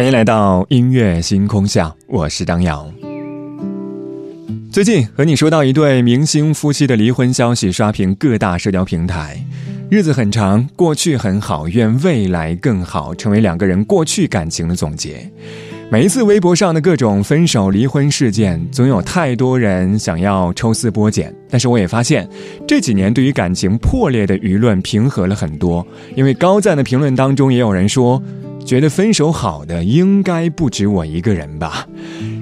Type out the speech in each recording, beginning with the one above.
欢迎来到音乐星空下，我是张扬。最近和你说到一对明星夫妻的离婚消息刷屏各大社交平台，日子很长，过去很好，愿未来更好，成为两个人过去感情的总结。每一次微博上的各种分手、离婚事件，总有太多人想要抽丝剥茧。但是我也发现，这几年对于感情破裂的舆论平和了很多，因为高赞的评论当中也有人说。觉得分手好的应该不止我一个人吧？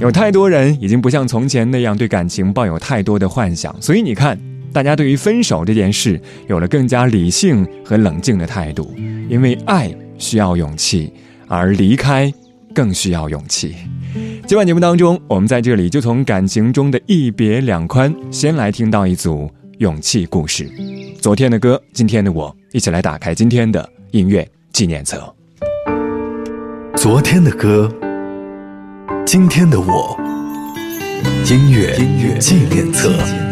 有太多人已经不像从前那样对感情抱有太多的幻想，所以你看，大家对于分手这件事有了更加理性和冷静的态度。因为爱需要勇气，而离开更需要勇气。今晚节目当中，我们在这里就从感情中的一别两宽，先来听到一组勇气故事。昨天的歌，今天的我，一起来打开今天的音乐纪念册。昨天的歌，今天的我，音乐纪念册。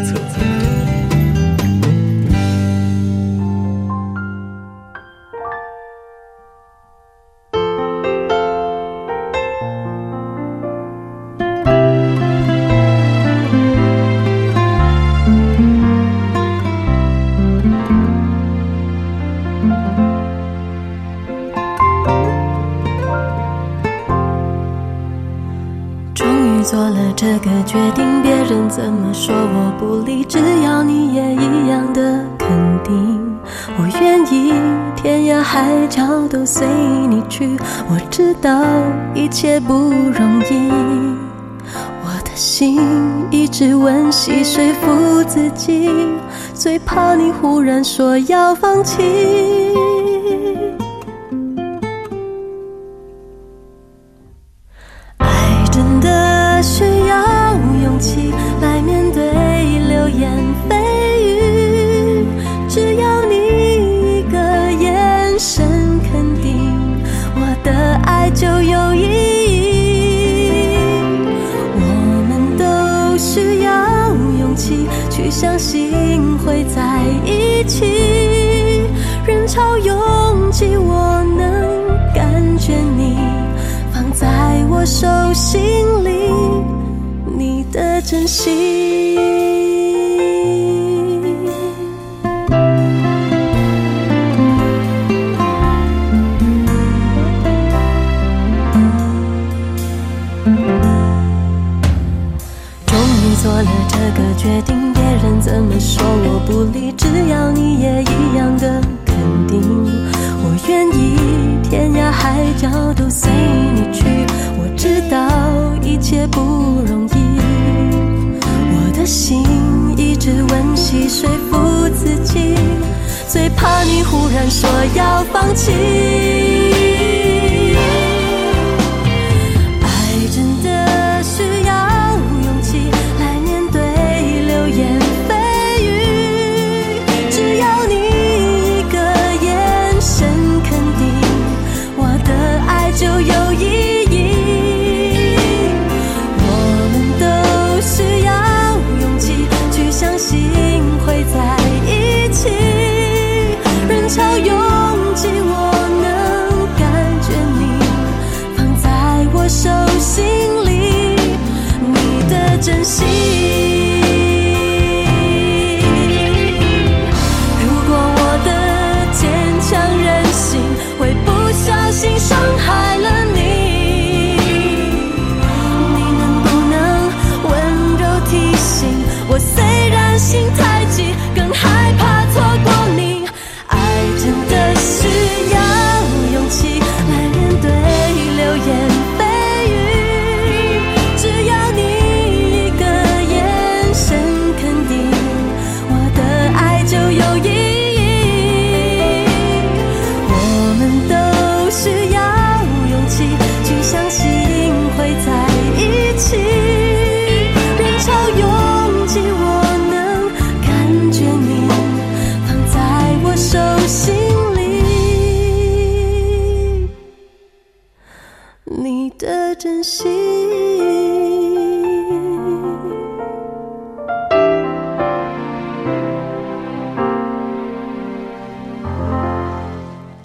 不容易，我的心一直温习说服自己，最怕你忽然说要放弃。珍惜。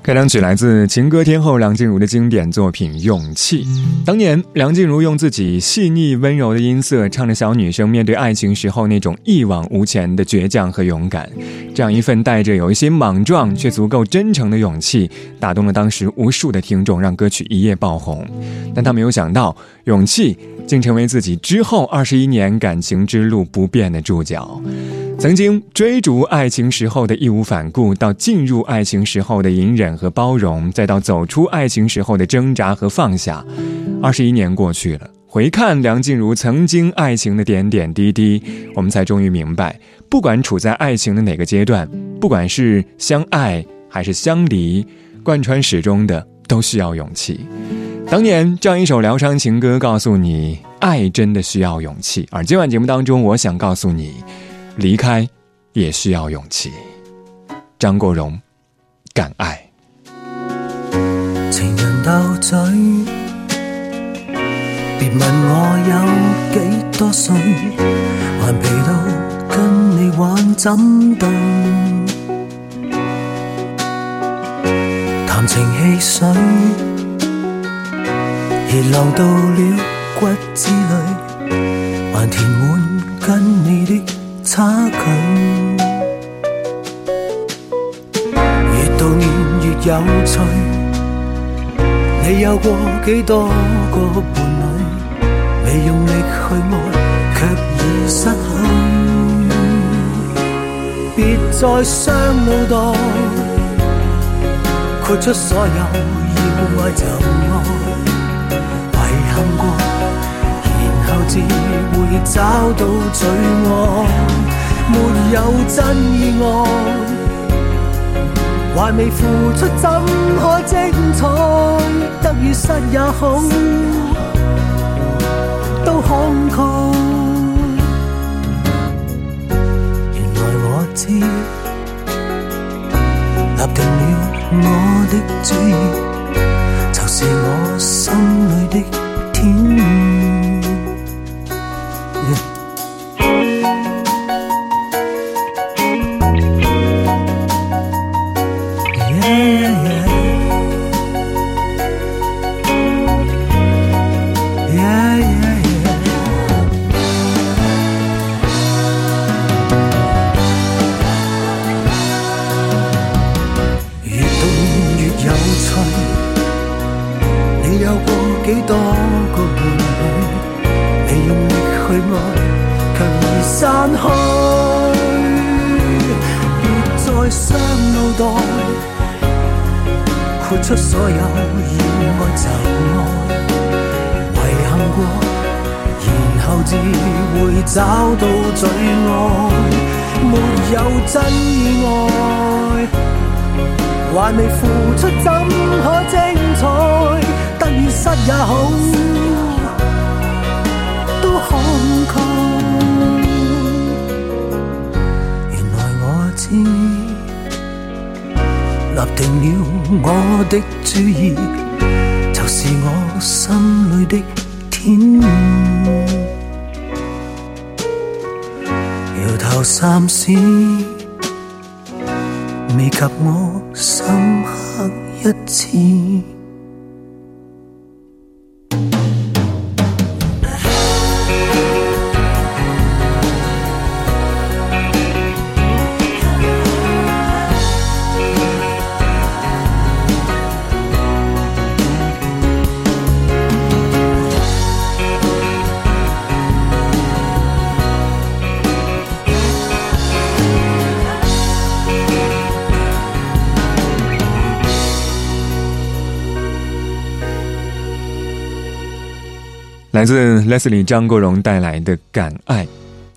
开场曲来自情歌天后梁静茹的经典作品《勇气》。当年，梁静茹用自己细腻温柔的音色，唱着小女生面对爱情时候那种一往无前的倔强和勇敢。这样一份带着有一些莽撞却足够真诚的勇气，打动了当时无数的听众，让歌曲一夜爆红。但她没有想到，勇气竟成为自己之后二十一年感情之路不变的注脚。曾经追逐爱情时候的义无反顾，到进入爱情时候的隐忍和包容，再到走出爱情时候的挣扎和放下，二十一年过去了，回看梁静茹曾经爱情的点点滴滴，我们才终于明白，不管处在爱情的哪个阶段，不管是相爱还是相离，贯穿始终的都需要勇气。当年这样一首疗伤情歌，告诉你爱真的需要勇气。而今晚节目当中，我想告诉你。离开也需要勇气。张国荣，敢爱。情人斗嘴，别问我有几多岁，顽皮到跟你玩怎动？谈情汽水，热流到了骨子里，还填满跟你的。差距，越到年越有趣。你有过几多个伴侣？未用力去爱，却已失去。别再伤脑袋，豁出所有，要爱就爱，遗憾过，然后只会找到最爱。没有真意爱，还未付出怎可精彩？得与失也好，都慷慨。原来我知，立定了我的主意，就是我心里的天意。出所有要爱。就爱，遗憾过，然后自会找到最爱。没有真意爱，还未付出怎可精彩？得与失也好，都慷慨。原来我知。立定了我的主意，就是我心里的天。摇头三思，未及我深刻一次。来自 Leslie 张国荣带来的《敢爱》。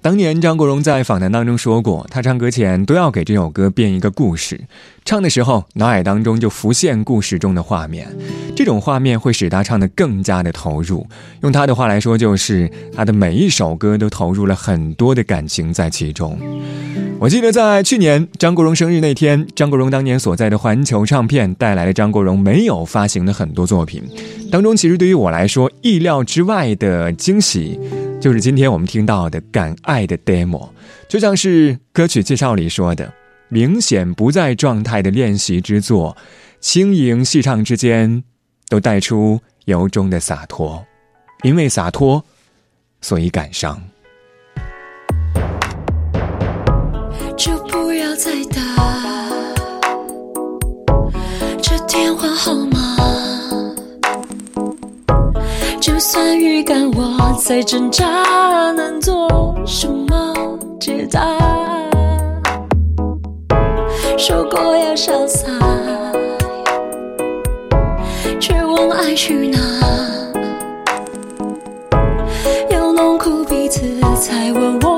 当年张国荣在访谈当中说过，他唱歌前都要给这首歌编一个故事，唱的时候脑海当中就浮现故事中的画面，这种画面会使他唱得更加的投入。用他的话来说，就是他的每一首歌都投入了很多的感情在其中。我记得在去年张国荣生日那天，张国荣当年所在的环球唱片带来了张国荣没有发行的很多作品，当中其实对于我来说意料之外的惊喜，就是今天我们听到的《敢爱》的 demo，就像是歌曲介绍里说的，明显不在状态的练习之作，轻盈细唱之间，都带出由衷的洒脱，因为洒脱，所以感伤。就不要再打这电话号码，就算预感我在挣扎，能做什么解答？说过要潇洒，却问爱去哪？要弄哭彼此，才问我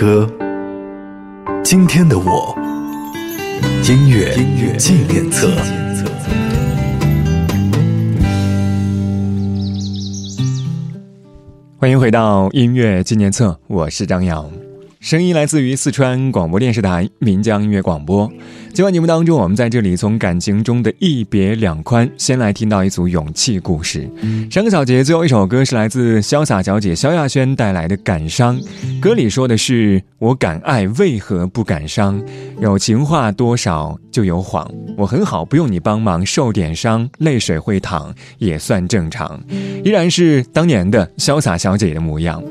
歌，今天的我，音乐纪念册。欢迎回到音乐纪念册，我是张扬。声音来自于四川广播电视台岷江音乐广播。今晚节目当中，我们在这里从感情中的一别两宽，先来听到一组勇气故事。上个小节最后一首歌是来自潇洒小姐萧亚轩带来的《感伤》，歌里说的是“我敢爱，为何不敢伤？有情话多少就有谎，我很好，不用你帮忙，受点伤，泪水会淌，也算正常。依然是当年的潇洒小姐的模样。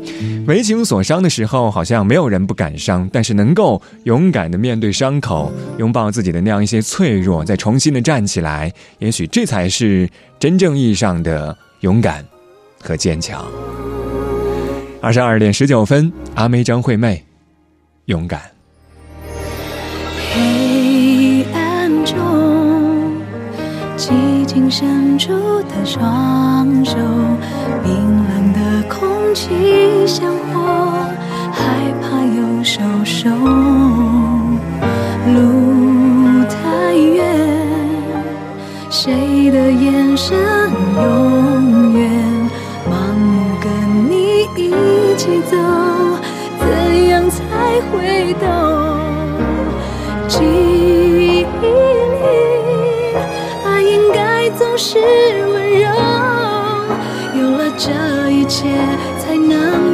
为情所伤的时候，好像没有人不敢伤，但是能够勇敢的面对伤口，拥抱自己的那样一些脆弱，再重新的站起来，也许这才是真正意义上的勇敢和坚强。二十二点十九分，阿妹张惠妹，勇敢。黑暗中寂静伸出的双手，冰冷的空气像火，害怕又受伤。的眼神永远盲目跟你一起走，怎样才会懂？记忆里。爱应该总是温柔，有了这一切，才能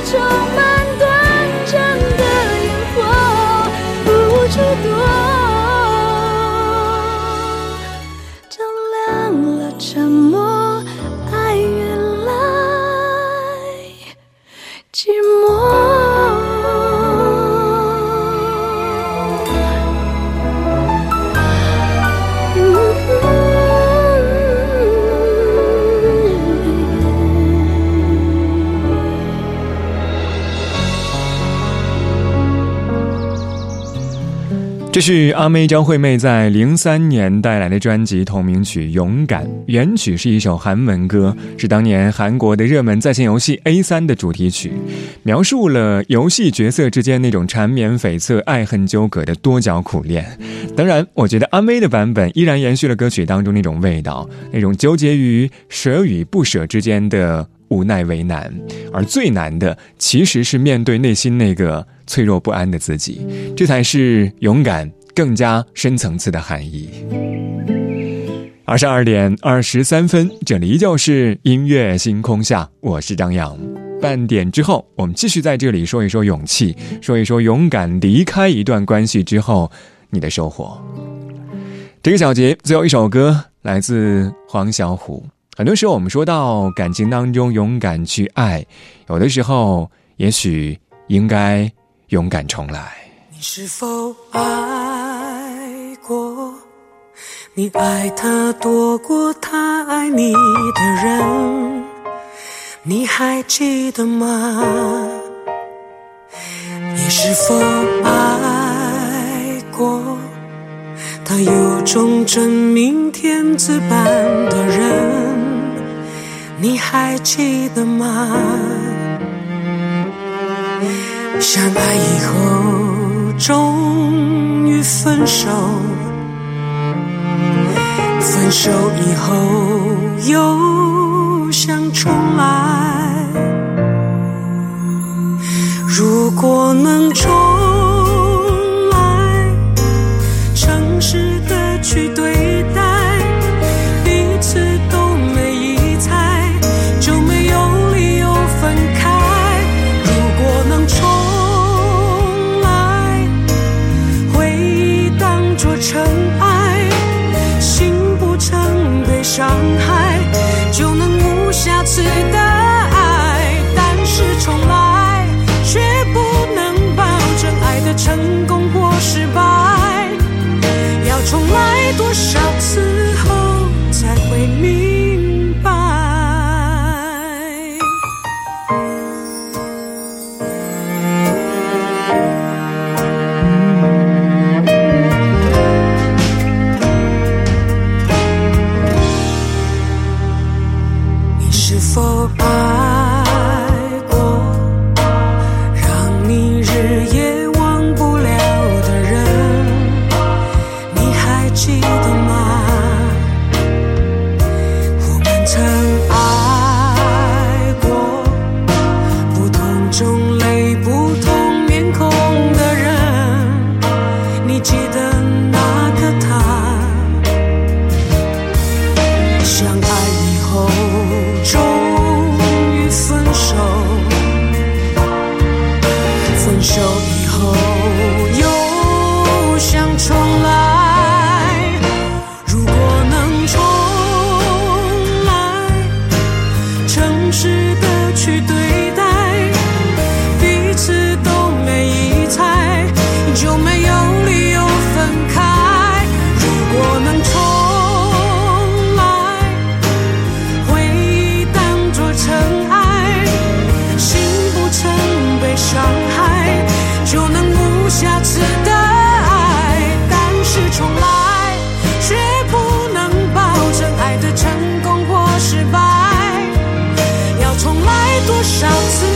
充满这是阿妹张惠妹在零三年带来的专辑同名曲《勇敢》，原曲是一首韩文歌，是当年韩国的热门在线游戏 A 三的主题曲，描述了游戏角色之间那种缠绵悱恻、爱恨纠葛的多角苦恋。当然，我觉得阿妹的版本依然延续了歌曲当中那种味道，那种纠结于舍与不舍之间的无奈为难，而最难的其实是面对内心那个。脆弱不安的自己，这才是勇敢更加深层次的含义。二十二点二十三分，这里依旧是音乐星空下，我是张扬。半点之后，我们继续在这里说一说勇气，说一说勇敢离开一段关系之后你的收获。这个小节最后一首歌来自黄小琥。很多时候，我们说到感情当中勇敢去爱，有的时候也许应该勇敢重来。你是否爱过？你爱他多过他爱你的人，你还记得吗？你是否爱过？他有种真命天子般的人，你还记得吗？相爱以后终于分手，分手以后又想重来。如果能重。爱多少次后才会明？sauc